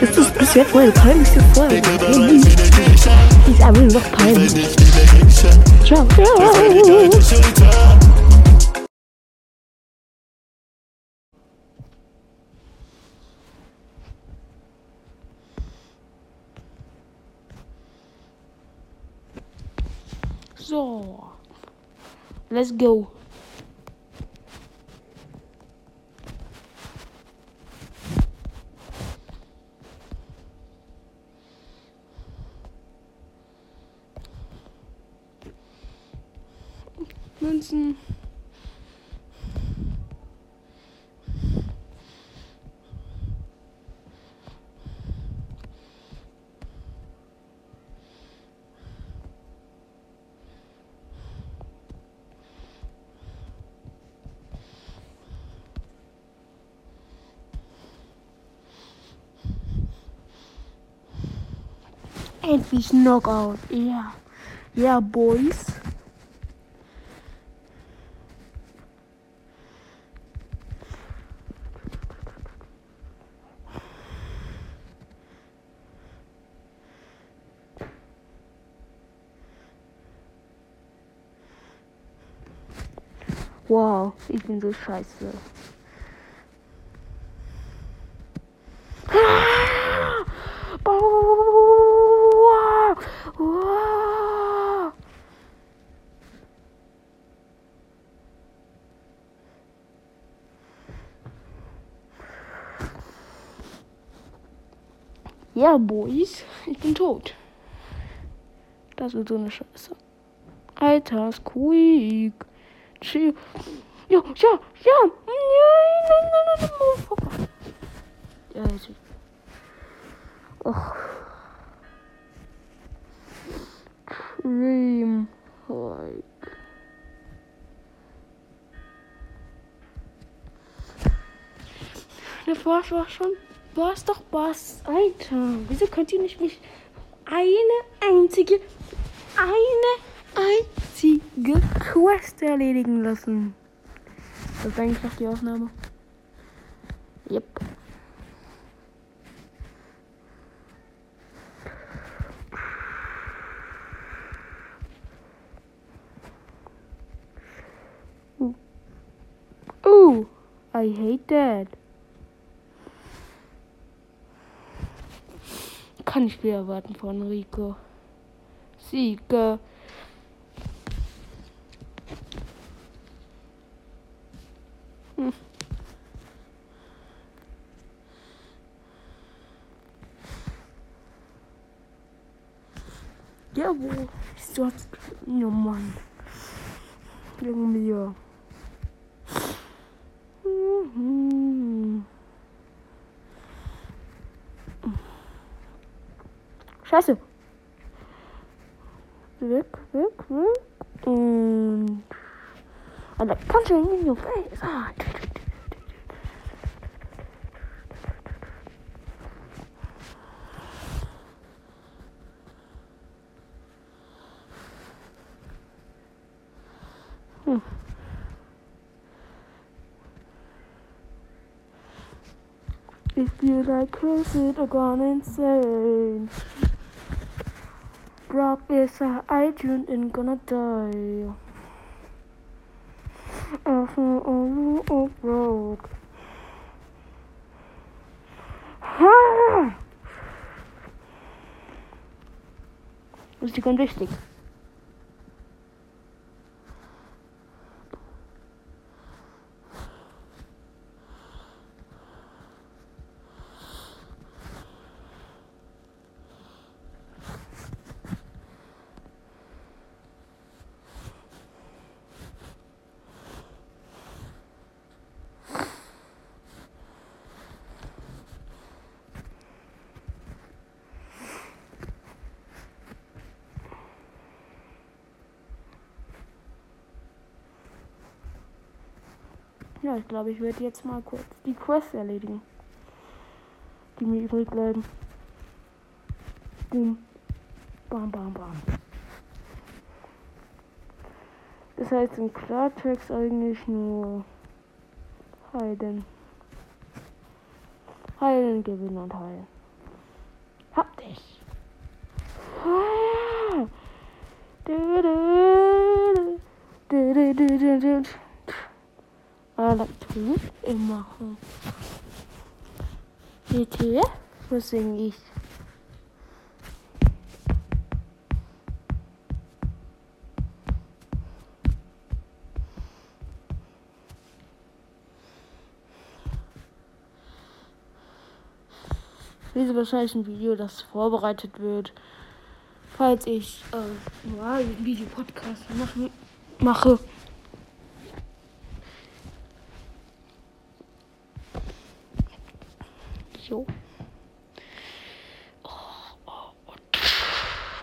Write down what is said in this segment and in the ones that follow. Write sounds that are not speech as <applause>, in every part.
Das ist bis jetzt meine peinlichste Folge. Die ist einfach nur noch peinlich. Ciao. So. Let's go. Münzen. Endlich Knockout. Ja. Ja, Boys. Wow, ich bin so scheiße. Ja, Boys, ich bin tot. Das wird so eine Scheiße. Alter, Squeak. Chill. Ja, ja, ja. Nein, nein, nein, nein, Motherfucker. Ja, jetzt. Och. Dream. Like. Das war's war schon. War's doch was. Alter. Wieso könnt ihr nicht mich eine einzige, eine einzige Quest erledigen lassen? Das ist eigentlich noch die Aufnahme. Yep. Ooh, I hate that. Kann ich mehr erwarten von Rico. Siege. Alter, in your face. Ah. If you like cursed or gone insane. Brock is a iTunes and gonna die. Also, oh, oh, Brock. Ha! Das ist die ganz wichtig. Ja, ich glaube, ich werde jetzt mal kurz die Quest erledigen. Die mir übrig bleiben. Boom. Bam, bam, bam. Das heißt im Klartext eigentlich nur Heiden. Heilen, gewinnen und heilen. Hab dich. Ah. Du, du, du, du, du, du, du. Ah, das tue ich machen. Bitte? Was singe ich? lese wahrscheinlich ein Video, das vorbereitet wird, falls ich äh, normal einen Videopodcast mache. Jo. Oh, oh, oh.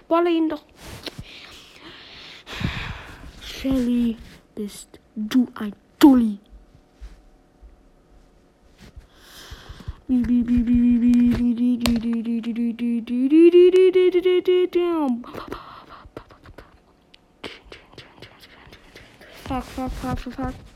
Balle ihn doch. Shelly, bist du ein Dulli. Fuck, fuck, fuck, fuck, fuck.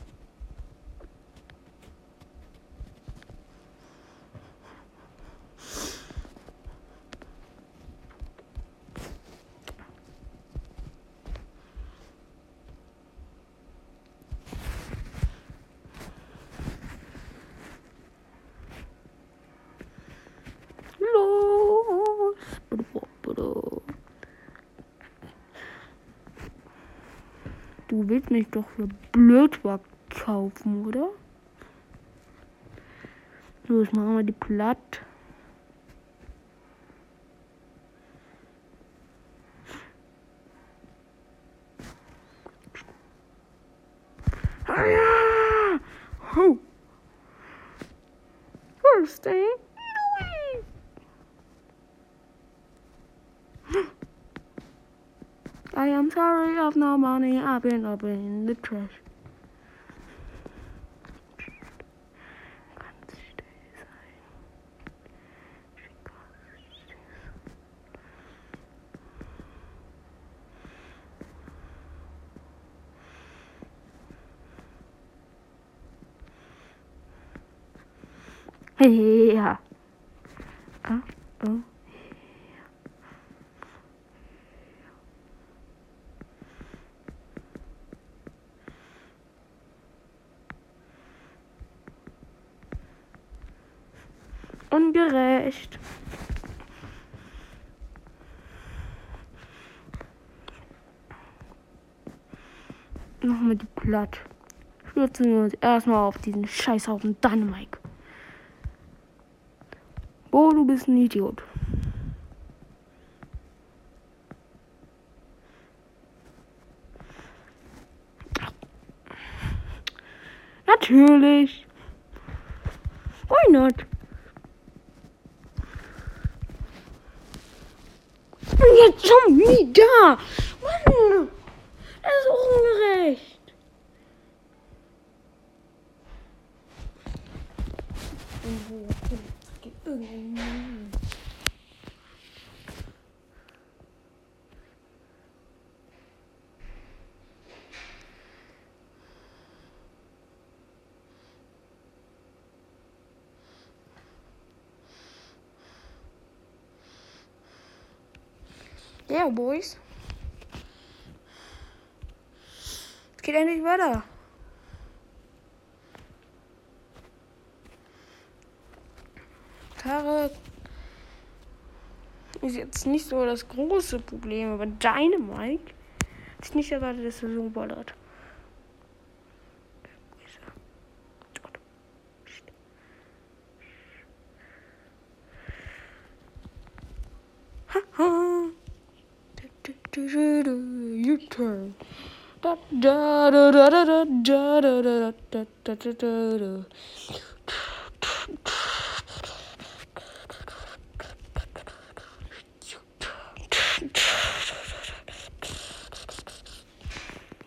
Du willst mich doch für blöd kaufen, oder? So, jetzt machen wir die platt. No money. I've been up in the trash. Yeah. Machen wir die platt. Stürzen wir uns erstmal auf diesen Scheißhaufen Dynamike. Oh, du bist ein Idiot. Natürlich. Why not? Schon wieder? Mann, das ist ungerecht. Ja, Boys. Es geht endlich weiter. Tarek ist jetzt nicht so das große Problem, aber Dynamike ist nicht erwartet, dass er so ballert.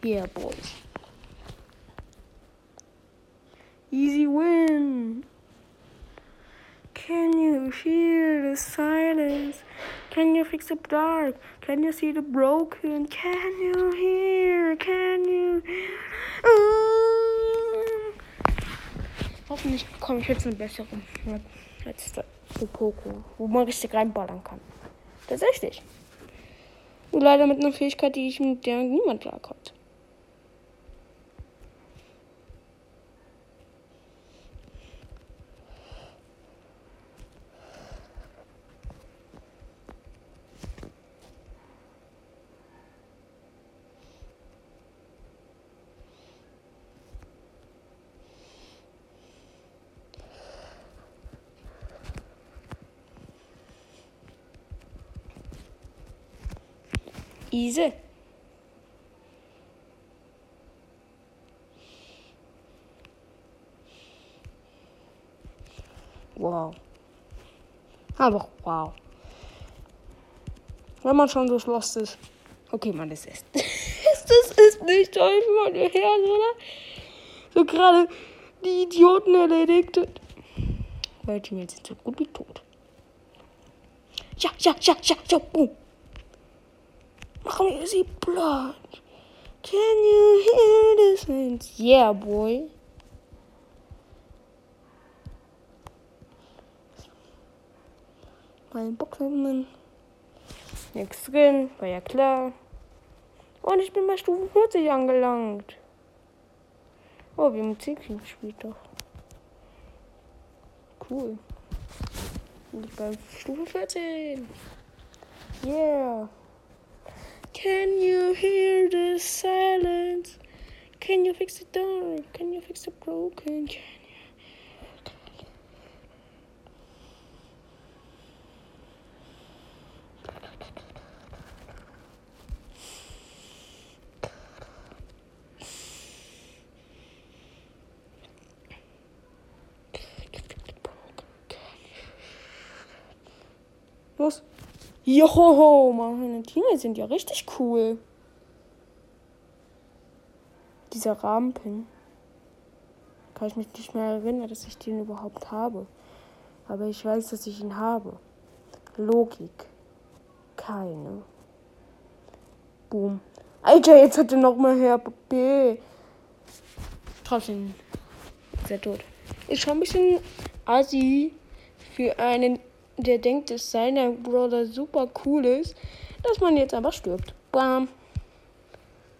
Yeah, boys. Easy win. Can you hear the silence? Can you fix the dark? Can you see the broken? Can you hear? Mm. Hoffentlich bekomme ich jetzt eine bessere. als für Poco, wo man richtig reinballern kann. Tatsächlich. Und leider mit einer Fähigkeit, die ich mit der niemand klarkommt. Easy. Wow. Aber wow. Wenn man schon so lost ist. Okay, man, das ist. <laughs> das ist nicht toll für meine Herren, oder? So gerade die Idioten erledigt. Weil die jetzt sind so gut wie tot. Ja, ja, ja, ja, ja, boom. Machen wir sie blood. Can you hear this? Means? Yeah, boy. Mein Boxen. Nix drin, war ja klar. Und ich bin bei Stufe 40 angelangt. Oh, haben Zielking gespielt doch. Cool. Und ich bin bei Stufe 14. Yeah. Can you hear the silence? Can you fix the door? Can you fix the broken? Joho, meine Teammates sind ja richtig cool. Dieser Rahmenpin. Kann ich mich nicht mehr erinnern, dass ich den überhaupt habe. Aber ich weiß, dass ich ihn habe. Logik. Keine. Boom. Alter, jetzt hat er noch mal Herr B. Trotzdem ist er tot. Ist schon ein bisschen assi für einen der denkt, dass seiner Brother super cool ist, dass man jetzt aber stirbt. Bam.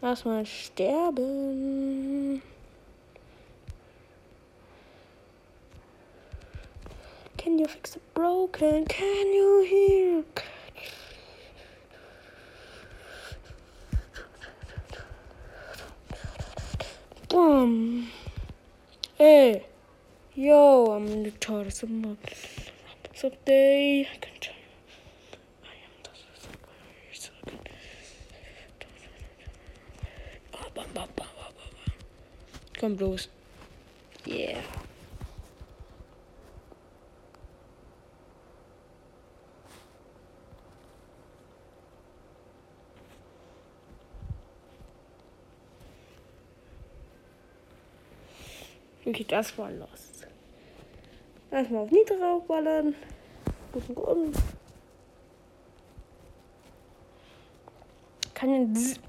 Lass mal sterben. Can you fix the broken? Can you hear? Bam. Hey. Yo, I'm the TARDIS someday. I can second. Oh. Komm bloß. Yeah. Okay, das war los. Erstmal auf Niedrig aufballern. Guten Grund. Kann ich,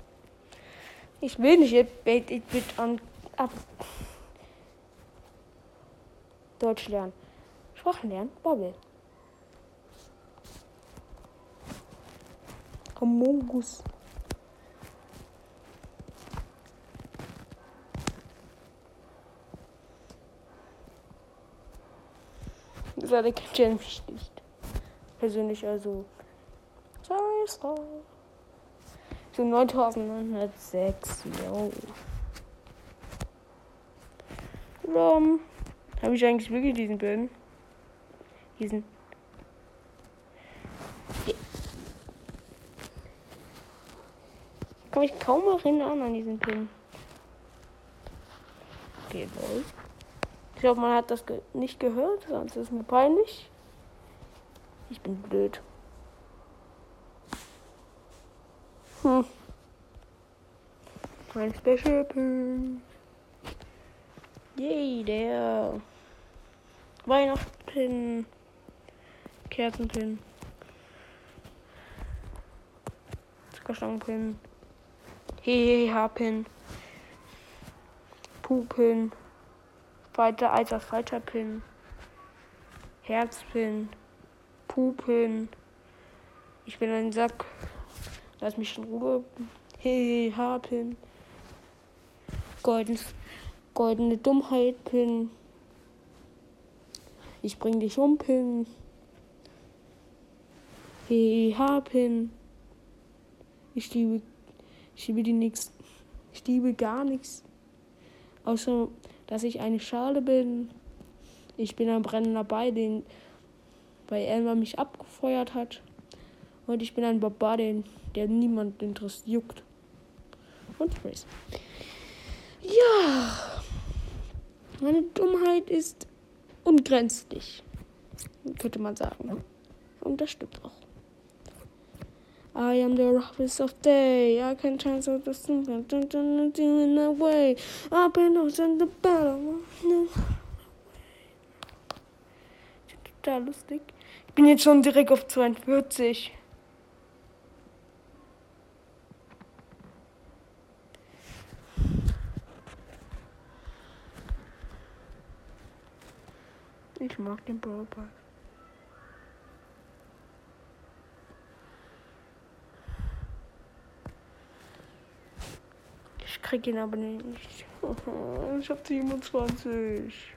ich will nicht jetzt Bait it bit an ab. Deutsch lernen. Sprachen lernen. Bobble. Amogus. Seine mich nicht. Persönlich also. Sorry, sorry. So 9906, yo. Rom. Habe ich eigentlich wirklich diesen Pin? Diesen. Kann mich kaum erinnern an diesen Pin. Okay, wohl. Ich glaube, man hat das ge nicht gehört, sonst ist mir peinlich. Ich bin blöd. Hm. Mein Special Pin. Yay, der Weihnachtspin. Kerzenpin. Zuckerstangenpin. Heheha-Pin. Pupin. Weiter falscher Pin. Herzpin, Pupin. Ich bin ein Sack. Lass mich in Ruhe. Hey, Haarpin. Golden, goldene Dummheit, Pin. Ich bring dich um, Pin. Hey, Haarpin. Ich liebe, ich liebe die nix. Ich liebe gar nichts. Außer, dass ich eine Schale bin. Ich bin ein brennender Ball, den, weil Elmer mich abgefeuert hat. Und ich bin ein Barbarian, der niemand interessiert juckt. Und Race. Ja. Meine Dummheit ist ungrenzlich. Könnte man sagen. Und das stimmt auch. I am the roughest of day. I can chance of the sun. In the way. Up and out in the battle. Total lustig. Ich bin jetzt schon direkt auf 42. Ich mag den Brawl Pass. Krieg ihn aber nicht. <laughs> Ich hab 27.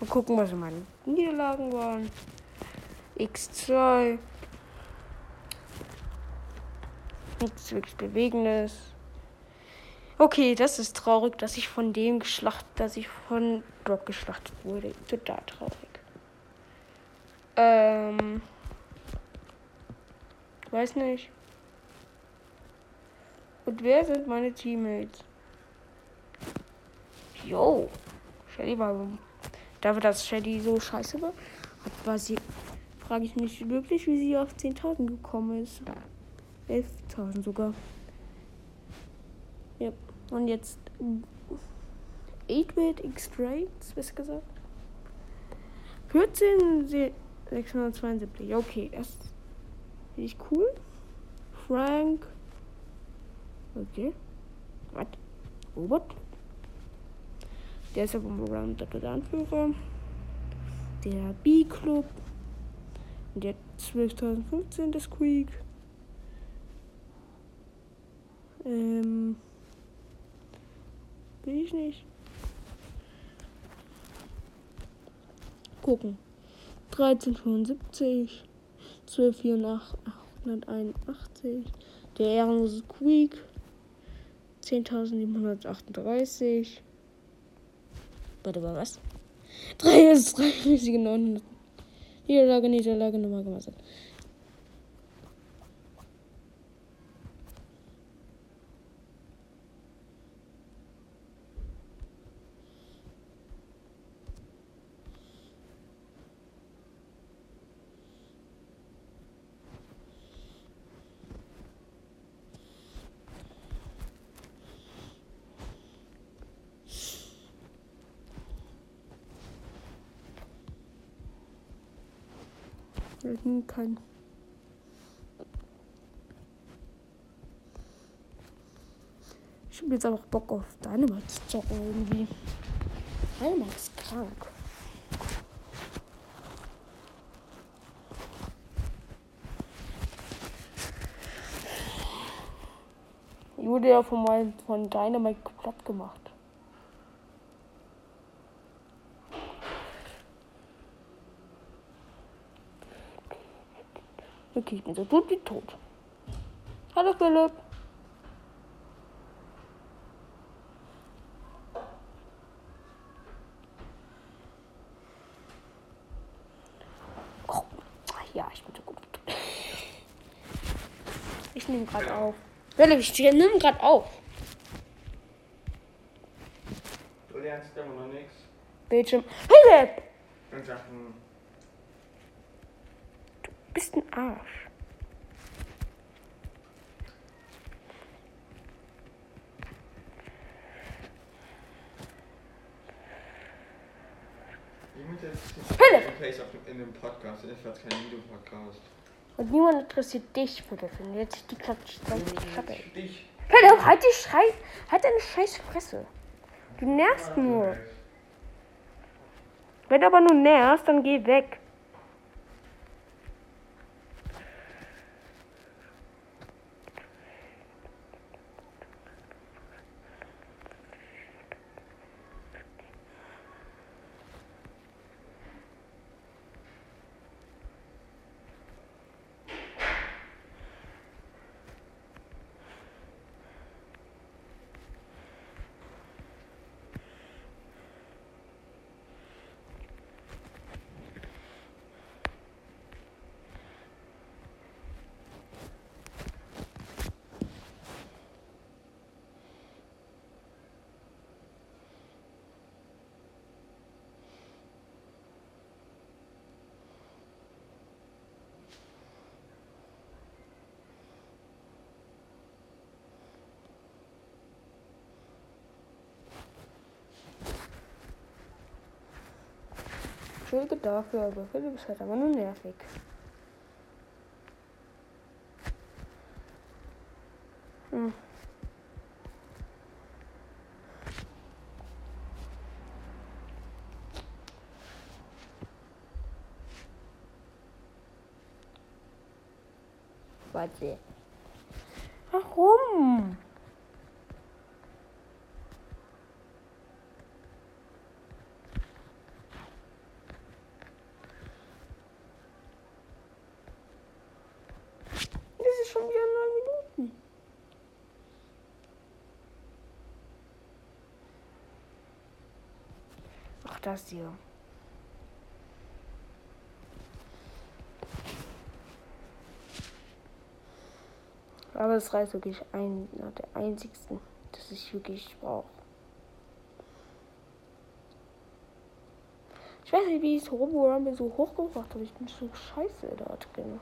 Mal gucken, was meine Niederlagen waren. X2. Nichts wirklich Bewegendes. Okay, das ist traurig, dass ich von dem geschlachtet, dass ich von Brock geschlachtet wurde. Total traurig. Ähm. Weiß nicht. Und wer sind meine Teammates? Yo. Shelly war. Dafür, dass Shelly so scheiße war, war sie. Frage ich mich wirklich, wie sie auf 10.000 gekommen ist. 11.000 sogar. Ja. Und jetzt 8-Bit X-Ray, besser gesagt. 14 672. Okay, das finde ich cool. Frank. Okay. Was? Robert? Der ist aber im der Anführer. Der B-Club. Der 12.015, das Squeak. Ähm. Will ich nicht. Gucken. 1375, 1284, der ehrenlose Squeak, 10.738. Warte mal, was? 3 ist 3, 900. Niederlage, Niederlage, Nummer gemacht. kann. Ich habe jetzt auch Bock auf Dynamite zu zocken irgendwie. Ist krank. Ich wurde ja von, mein, von Dynamite platt gemacht. Okay, ich bin so tot wie tot. Hallo Philipp. Oh, ja, ich bin so gut. Ich nehme gerade auf. Philipp, ich nehme gerade auf. Du lernst immer noch nichts. Bildschirm. Philipp! In Sachen bist ein Arsch. Philipp! in dem Podcast, das war kein Videopodcast. Und niemand interessiert dich, Philipp. Und jetzt die Klatsch. Dich. Philipp, halt die Schrei. Halt deine scheiß Fresse. Du nervst nur. Wenn du aber nur nervst, dann geh weg. Entschuldige dafür, aber Philipp ist halt aber nur nervig. Hm. Warte. Warum? Das ist schon wieder neun Minuten. Ach, das hier. Aber es reicht wirklich ein, der einzigsten, das ich wirklich brauche. Ich weiß nicht, wie ich Robo Rumble so hochgebracht habe. Ich bin so scheiße da drin.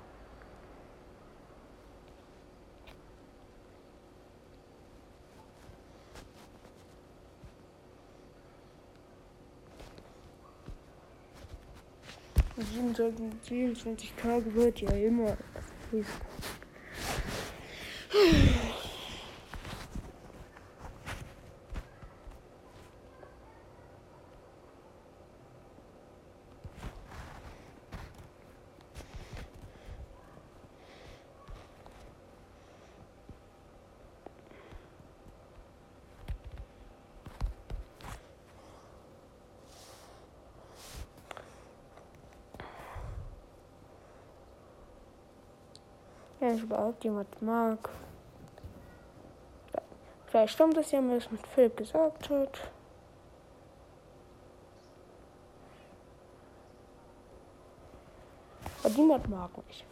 27 Tage wird ja immer. Wenn es überhaupt jemand mag. Vielleicht stimmt es ja, weil es mit Philipp gesagt hat. Aber niemand mag mich.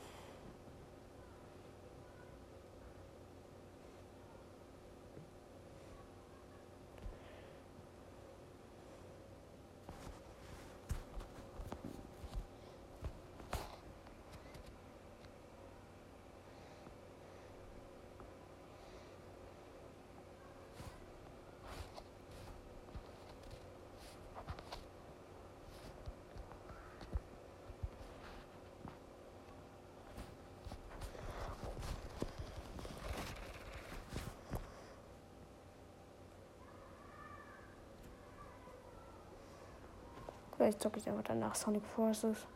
Vielleicht zocke ich einfach danach Sonic Forces.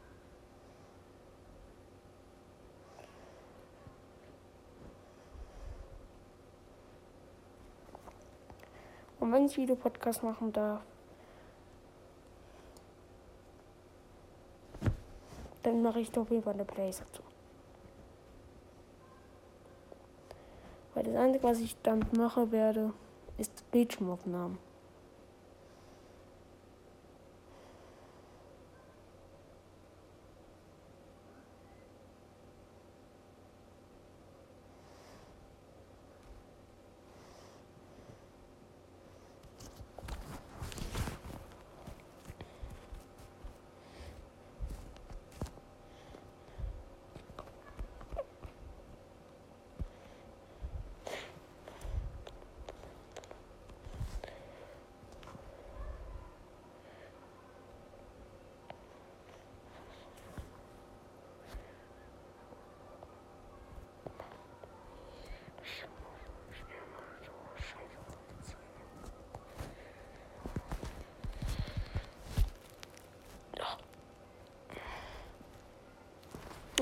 Und wenn ich Videopodcast machen darf, dann mache ich doch lieber eine Plays dazu. Weil das Einzige, was ich damit mache werde, ist Bildschirmaufnahmen.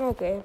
Okay.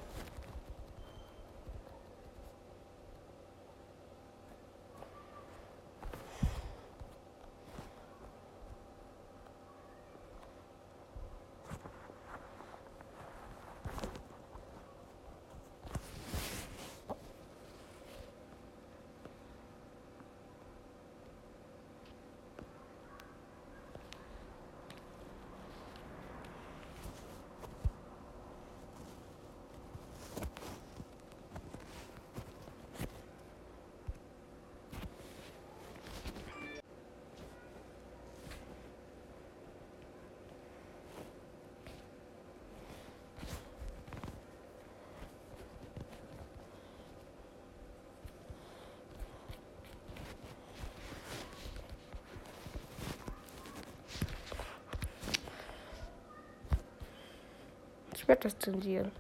Werde das zensieren.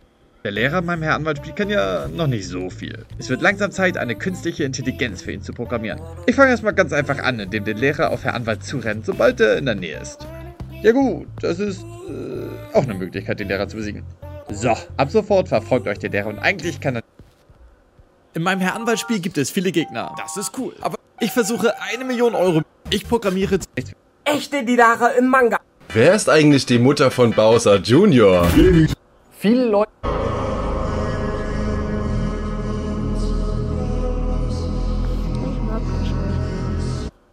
Der Lehrer meinem Herr Anwaltspiel kann ja noch nicht so viel. Es wird langsam Zeit, eine künstliche Intelligenz für ihn zu programmieren. Ich fange erstmal ganz einfach an, indem der Lehrer auf Herr Anwalt zurennt, sobald er in der Nähe ist. Ja gut, das ist äh, auch eine Möglichkeit, den Lehrer zu besiegen. So, ab sofort verfolgt euch der Lehrer und eigentlich kann er... In meinem Herr Anwaltspiel gibt es viele Gegner. Das ist cool. Aber ich versuche eine Million Euro. Ich programmiere... Echte Didara im Manga. Wer ist eigentlich die Mutter von Bowser Jr.? Viele Leute.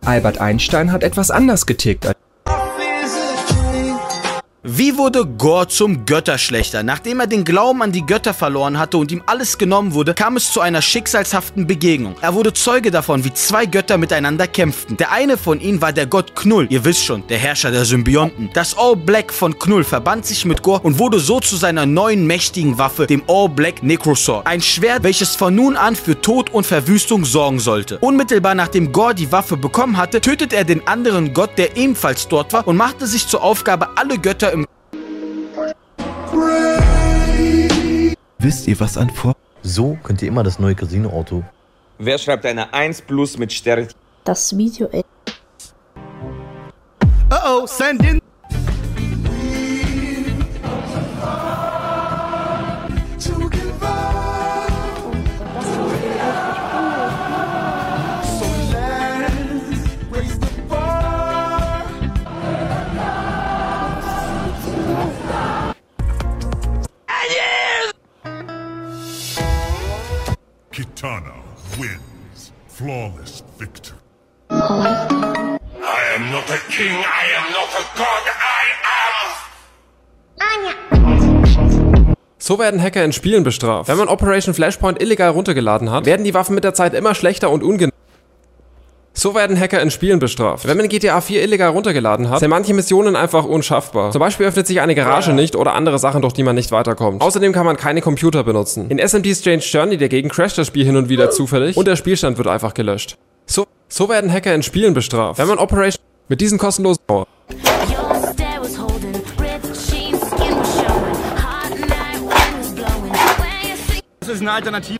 Albert Einstein hat etwas anders getickt. Wie wurde Gore zum Götterschlechter? Nachdem er den Glauben an die Götter verloren hatte und ihm alles genommen wurde, kam es zu einer schicksalshaften Begegnung. Er wurde Zeuge davon, wie zwei Götter miteinander kämpften. Der eine von ihnen war der Gott Knull, ihr wisst schon, der Herrscher der Symbionten. Das All Black von Knull verband sich mit Gore und wurde so zu seiner neuen mächtigen Waffe, dem All Black Necrosword. Ein Schwert, welches von nun an für Tod und Verwüstung sorgen sollte. Unmittelbar nachdem Gore die Waffe bekommen hatte, tötet er den anderen Gott, der ebenfalls dort war und machte sich zur Aufgabe, alle Götter im Wisst ihr, was ein Vor... So könnt ihr immer das neue Casino-Auto. Wer schreibt eine 1 plus mit Stern? Das Video Uh oh, send in. So werden Hacker in Spielen bestraft. Wenn man Operation Flashpoint illegal runtergeladen hat, werden die Waffen mit der Zeit immer schlechter und ungenau. So werden Hacker in Spielen bestraft. Wenn man GTA 4 illegal runtergeladen hat, sind manche Missionen einfach unschaffbar. Zum Beispiel öffnet sich eine Garage nicht oder andere Sachen, durch die man nicht weiterkommt. Außerdem kann man keine Computer benutzen. In SMT Strange Journey dagegen crasht das Spiel hin und wieder zufällig und der Spielstand wird einfach gelöscht. So, so werden Hacker in Spielen bestraft. Wenn man Operation mit diesen kostenlosen... Ist eine Alternative.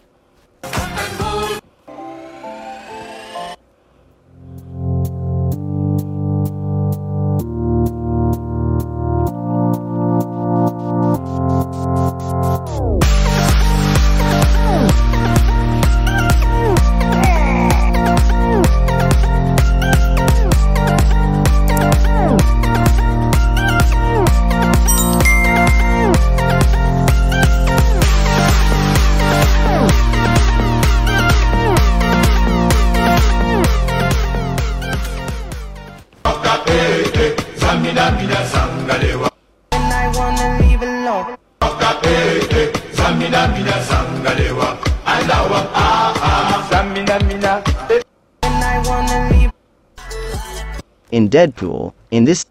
Deadpool, in this.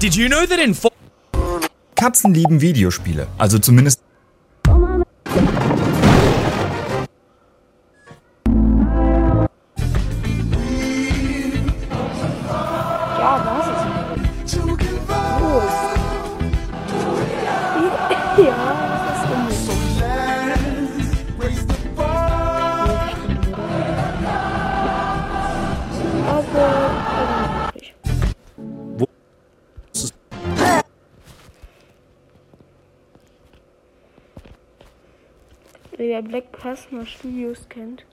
Did you know that in Katzen lieben Videospiele. Also zumindest. Wer Black Plasma Studios kennt.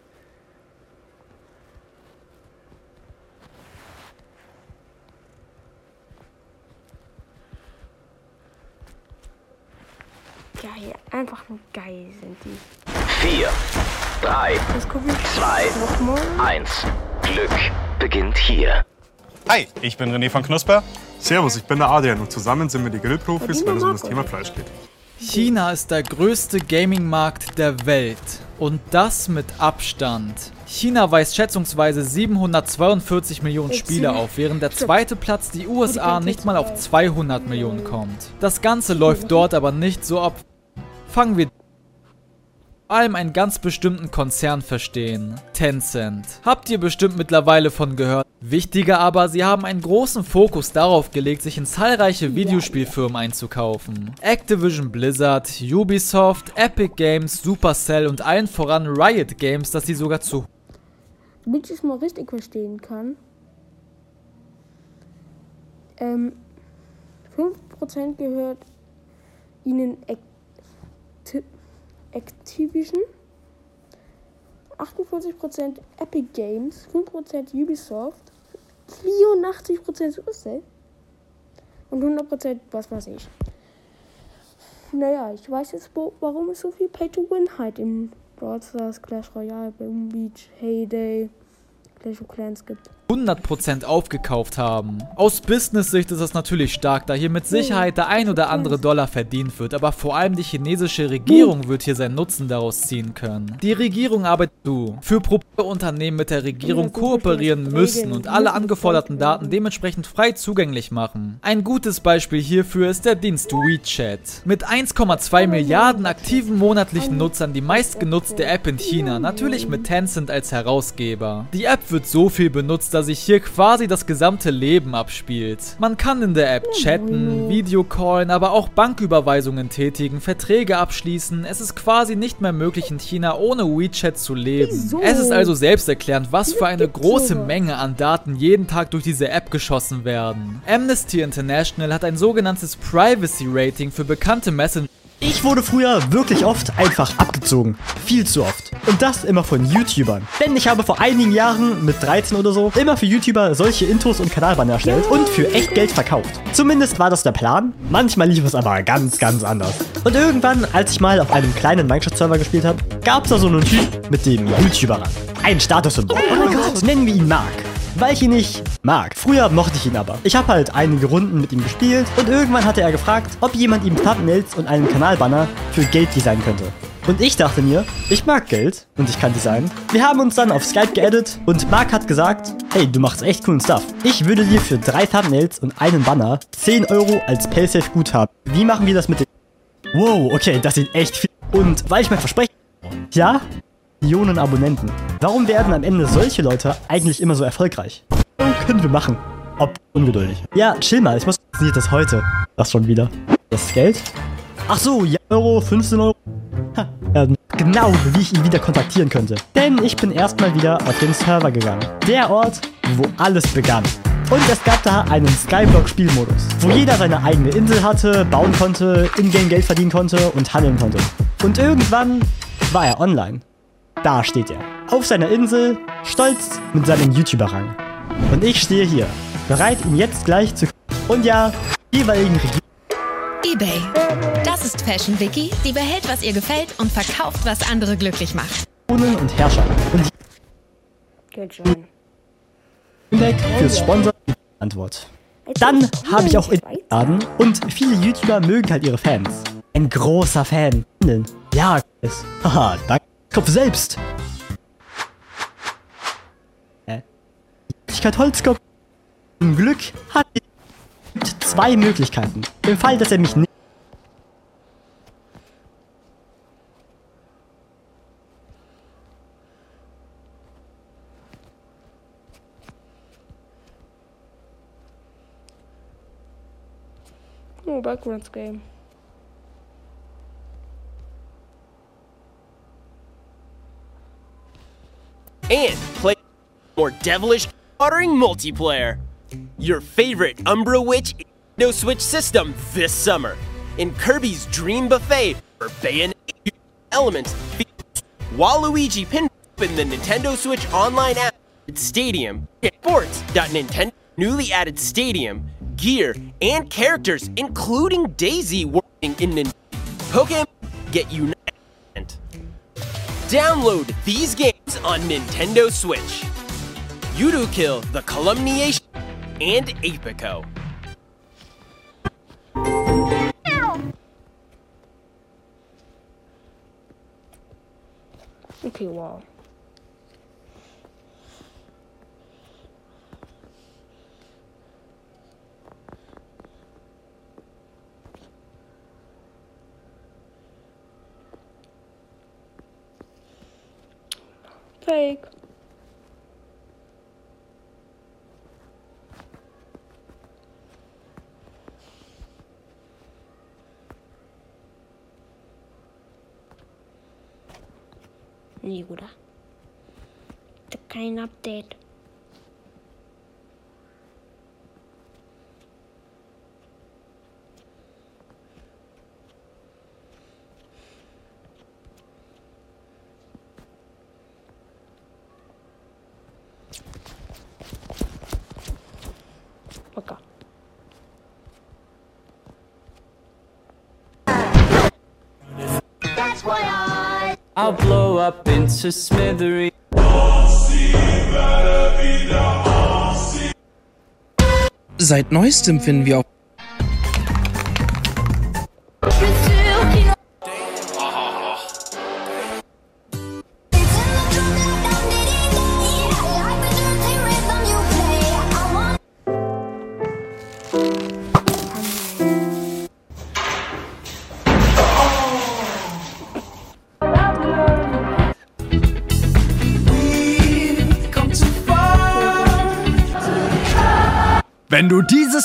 Geil, einfach nur geil sind die. 4, 3, Das guck ich 2, nochmal. 1. Glück beginnt hier. Hi, ich bin René von Knusper. Servus, ich bin der Adrian und zusammen sind wir die Grillprofis, wenn es um das Thema Fleisch geht. China ist der größte Gaming-Markt der Welt. Und das mit Abstand. China weist schätzungsweise 742 Millionen Spieler auf, während der zweite Platz die USA nicht mal auf 200 Millionen kommt. Das Ganze läuft dort aber nicht so ab. Fangen wir allem einen ganz bestimmten Konzern verstehen. Tencent. Habt ihr bestimmt mittlerweile von gehört. Wichtiger aber, sie haben einen großen Fokus darauf gelegt, sich in zahlreiche Videospielfirmen einzukaufen. Activision Blizzard, Ubisoft, Epic Games, Supercell und allen voran Riot Games, das sie sogar zu Damit ich es mal richtig verstehen kann. Ähm, 5% gehört ihnen Acti Activision, 48% Epic Games, 5% Ubisoft, 84% Supercell und 100% was weiß ich. Naja, ich weiß jetzt, warum es so viel Pay-to-Win halt in Brawl Stars, Clash Royale, Boom Beach, Heyday, Clash of Clans gibt. 100% aufgekauft haben. Aus Business-Sicht ist das natürlich stark, da hier mit Sicherheit der ein oder andere Dollar verdient wird, aber vor allem die chinesische Regierung wird hier seinen Nutzen daraus ziehen können. Die Regierung arbeitet zu. Für Unternehmen mit der Regierung kooperieren müssen und alle angeforderten Daten dementsprechend frei zugänglich machen. Ein gutes Beispiel hierfür ist der Dienst WeChat. Mit 1,2 Milliarden aktiven monatlichen Nutzern die meistgenutzte App in China, natürlich mit Tencent als Herausgeber. Die App wird so viel benutzt, da sich hier quasi das gesamte Leben abspielt. Man kann in der App chatten, Videocallen, aber auch Banküberweisungen tätigen, Verträge abschließen. Es ist quasi nicht mehr möglich in China ohne WeChat zu leben. Es ist also selbsterklärend, was für eine große Menge an Daten jeden Tag durch diese App geschossen werden. Amnesty International hat ein sogenanntes Privacy Rating für bekannte Messenger Ich wurde früher wirklich oft einfach abgezogen. Viel zu oft. Und das immer von YouTubern. Denn ich habe vor einigen Jahren, mit 13 oder so, immer für YouTuber solche Intros und Kanalbanner erstellt und für echt Geld verkauft. Zumindest war das der Plan. Manchmal lief es aber ganz, ganz anders. Und irgendwann, als ich mal auf einem kleinen Minecraft-Server gespielt habe, gab es da so einen Typ mit dem YouTuber ran. Ein Statussymbol. Oh mein Gott. Nennen wir ihn Mark weil ich ihn nicht mag. Früher mochte ich ihn aber. Ich habe halt einige Runden mit ihm gespielt und irgendwann hatte er gefragt, ob jemand ihm Thumbnails und einen Kanalbanner für Geld designen könnte. Und ich dachte mir, ich mag Geld und ich kann designen. Wir haben uns dann auf Skype geaddet und Mark hat gesagt, hey, du machst echt coolen Stuff. Ich würde dir für drei Thumbnails und einen Banner 10 Euro als Paysafe Guthaben. Wie machen wir das mit den... Wow, okay, das sind echt viel. Und weil ich mein Versprechen... Ja, Millionen Abonnenten. Warum werden am Ende solche Leute eigentlich immer so erfolgreich? Was können wir machen? Ob ungeduldig. Ja, chill mal, ich muss funktioniert das heute. Das schon wieder. Das Geld? Ach so, ja, Euro, 15 Euro. Ha, ähm, genau, wie ich ihn wieder kontaktieren könnte. Denn ich bin erstmal wieder auf den Server gegangen. Der Ort, wo alles begann. Und es gab da einen Skyblock-Spielmodus, wo jeder seine eigene Insel hatte, bauen konnte, Ingame Geld verdienen konnte und handeln konnte. Und irgendwann war er online. Da steht er. Auf seiner Insel, stolz mit seinem YouTuber-Rang. Und ich stehe hier, bereit, ihn jetzt gleich zu... Und ja, jeweiligen Regierungen... eBay. Das ist Fashion Wiki, die behält, was ihr gefällt und verkauft, was andere glücklich macht. und Herrscher. Und Geht schon. Feedback fürs Sponsor Antwort. Dann habe ich auch eingeladen und viele YouTuber mögen halt ihre Fans. Ein großer Fan. Ja, es. Haha, danke. Kopf selbst. Äh. Möglichkeit Holzkopf. Zum Glück hat er zwei Möglichkeiten. Im Fall, dass er mich nicht. Oh, Backgrounds Game. And play more devilish, watering multiplayer. Your favorite Umbra Witch no Switch system this summer in Kirby's Dream Buffet for Bayonet Elements Waluigi pin in the Nintendo Switch online app Stadium, sports.nintendo newly added Stadium, gear, and characters, including Daisy working in Nintendo. Pokemon get united. Download these games on Nintendo Switch. Yudu Kill, The Calumniation, and Apico. Okay, wow. fake. Nigura. The kind update. I'll blow up into smithery. Seit neuestem finden wir auch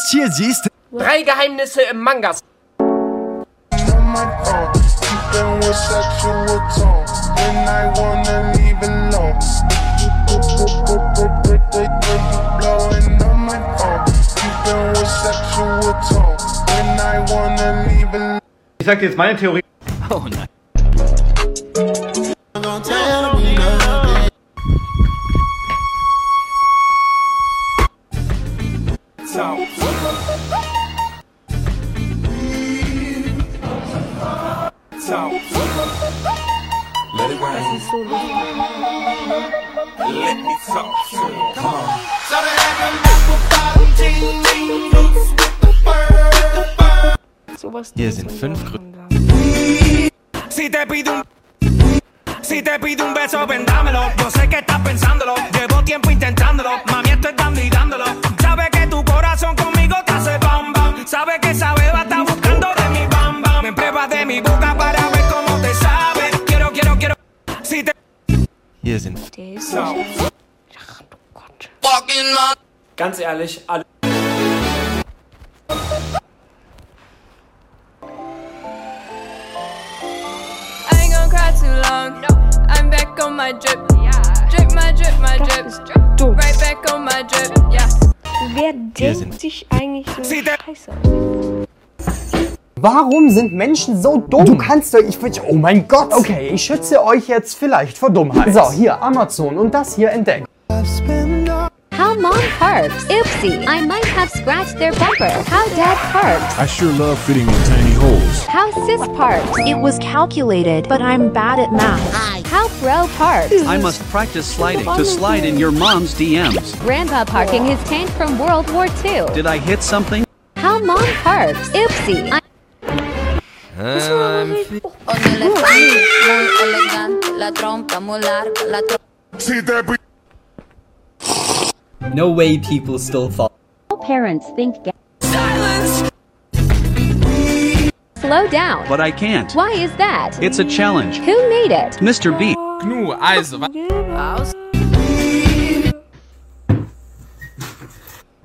Tier siehst, Drei Geheimnisse im Mangas. Ich sag dir jetzt meine Theorie. Let it rain. Let me talk to you. Come on. So they have them apple bottom ting ting boots with the fur. Sowas Hier sind fünf Gründe. Si te pido un si te pido un beso, vendámelo. Yo sé que estás pensándolo. Llevo tiempo intentándolo. Mami, estoy dando y dándolo. Sabe que tu corazón conmigo te hace bam bam. Sabe que esa beba está Hier sind. Ach du Gott. Ganz ehrlich, alle. I ain't gonna cry too long. I'm back on my drip. Drip my drip, my drip. Right back on my drip. Yeah. Wer denkt sind- sich eigentlich so Scheiße? Warum sind Menschen so dumm? Du kannst doch, ich will, oh mein Gott. Okay, ich schütze euch jetzt vielleicht vor Dummheit. So, hier Amazon und das hier entdeckt. How mom parks. Oopsie, I might have scratched their bumper. How dad parks. I sure love fitting in tiny holes. How sis parks. It was calculated, but I'm bad at math. How bro parks. I must practice sliding to slide in your mom's DMs. Grandpa parking his tank from World War II. Did I hit something? How mom parks. Oopsie, I no way people still fall. All parents think. Silence! Slow down. But I can't. Why is that? It's a challenge. Who made it? Mr. B.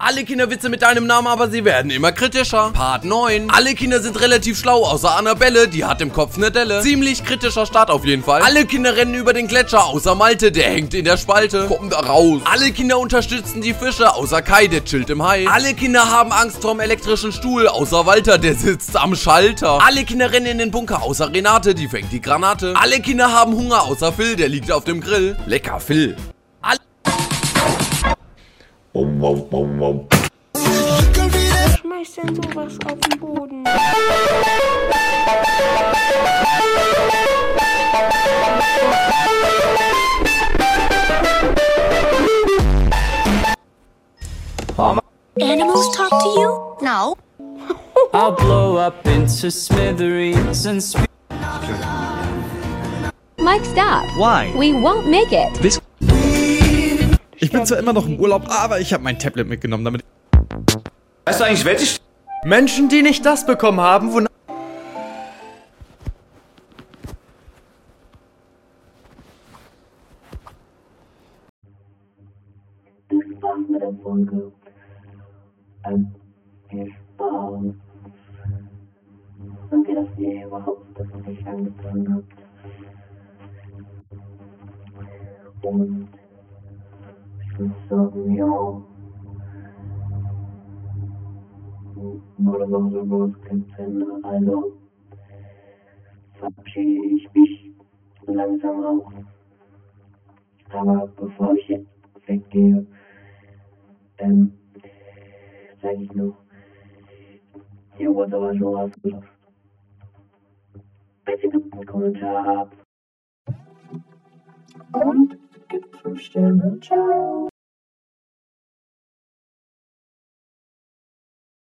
Alle Kinderwitze mit deinem Namen, aber sie werden immer kritischer. Part 9. Alle Kinder sind relativ schlau, außer Annabelle, die hat im Kopf eine Delle. Ziemlich kritischer Start auf jeden Fall. Alle Kinder rennen über den Gletscher, außer Malte, der hängt in der Spalte. Kommt raus. Alle Kinder unterstützen die Fische, außer Kai, der chillt im Hai. Alle Kinder haben Angst vorm elektrischen Stuhl, außer Walter, der sitzt am Schalter. Alle Kinder rennen in den Bunker, außer Renate, die fängt die Granate. Alle Kinder haben Hunger, außer Phil, der liegt auf dem Grill. Lecker, Phil. Alle Wer schmeißt denn sowas auf den Boden? Animals talk to you? No. <laughs> I'll blow up into smithereens and spe- Mike, stop. Why? We won't make it. This ich bin zwar immer noch im Urlaub, aber ich habe mein Tablet mitgenommen, damit. Weißt du eigentlich, welche Menschen, die nicht das bekommen haben, der Folge. Viel Spaß. Danke, dass ihr überhaupt das nicht angefangen habt. Und ja. Oder noch sowas gibt's Ende. Also verabschiede ich mich langsam auch. Aber bevor ich jetzt weggehe, ähm, sage ich noch, hier wurde aber schon ausgelost. Bitte gebt einen Kommentar ab. Und gibt 5 Sterne. Ciao.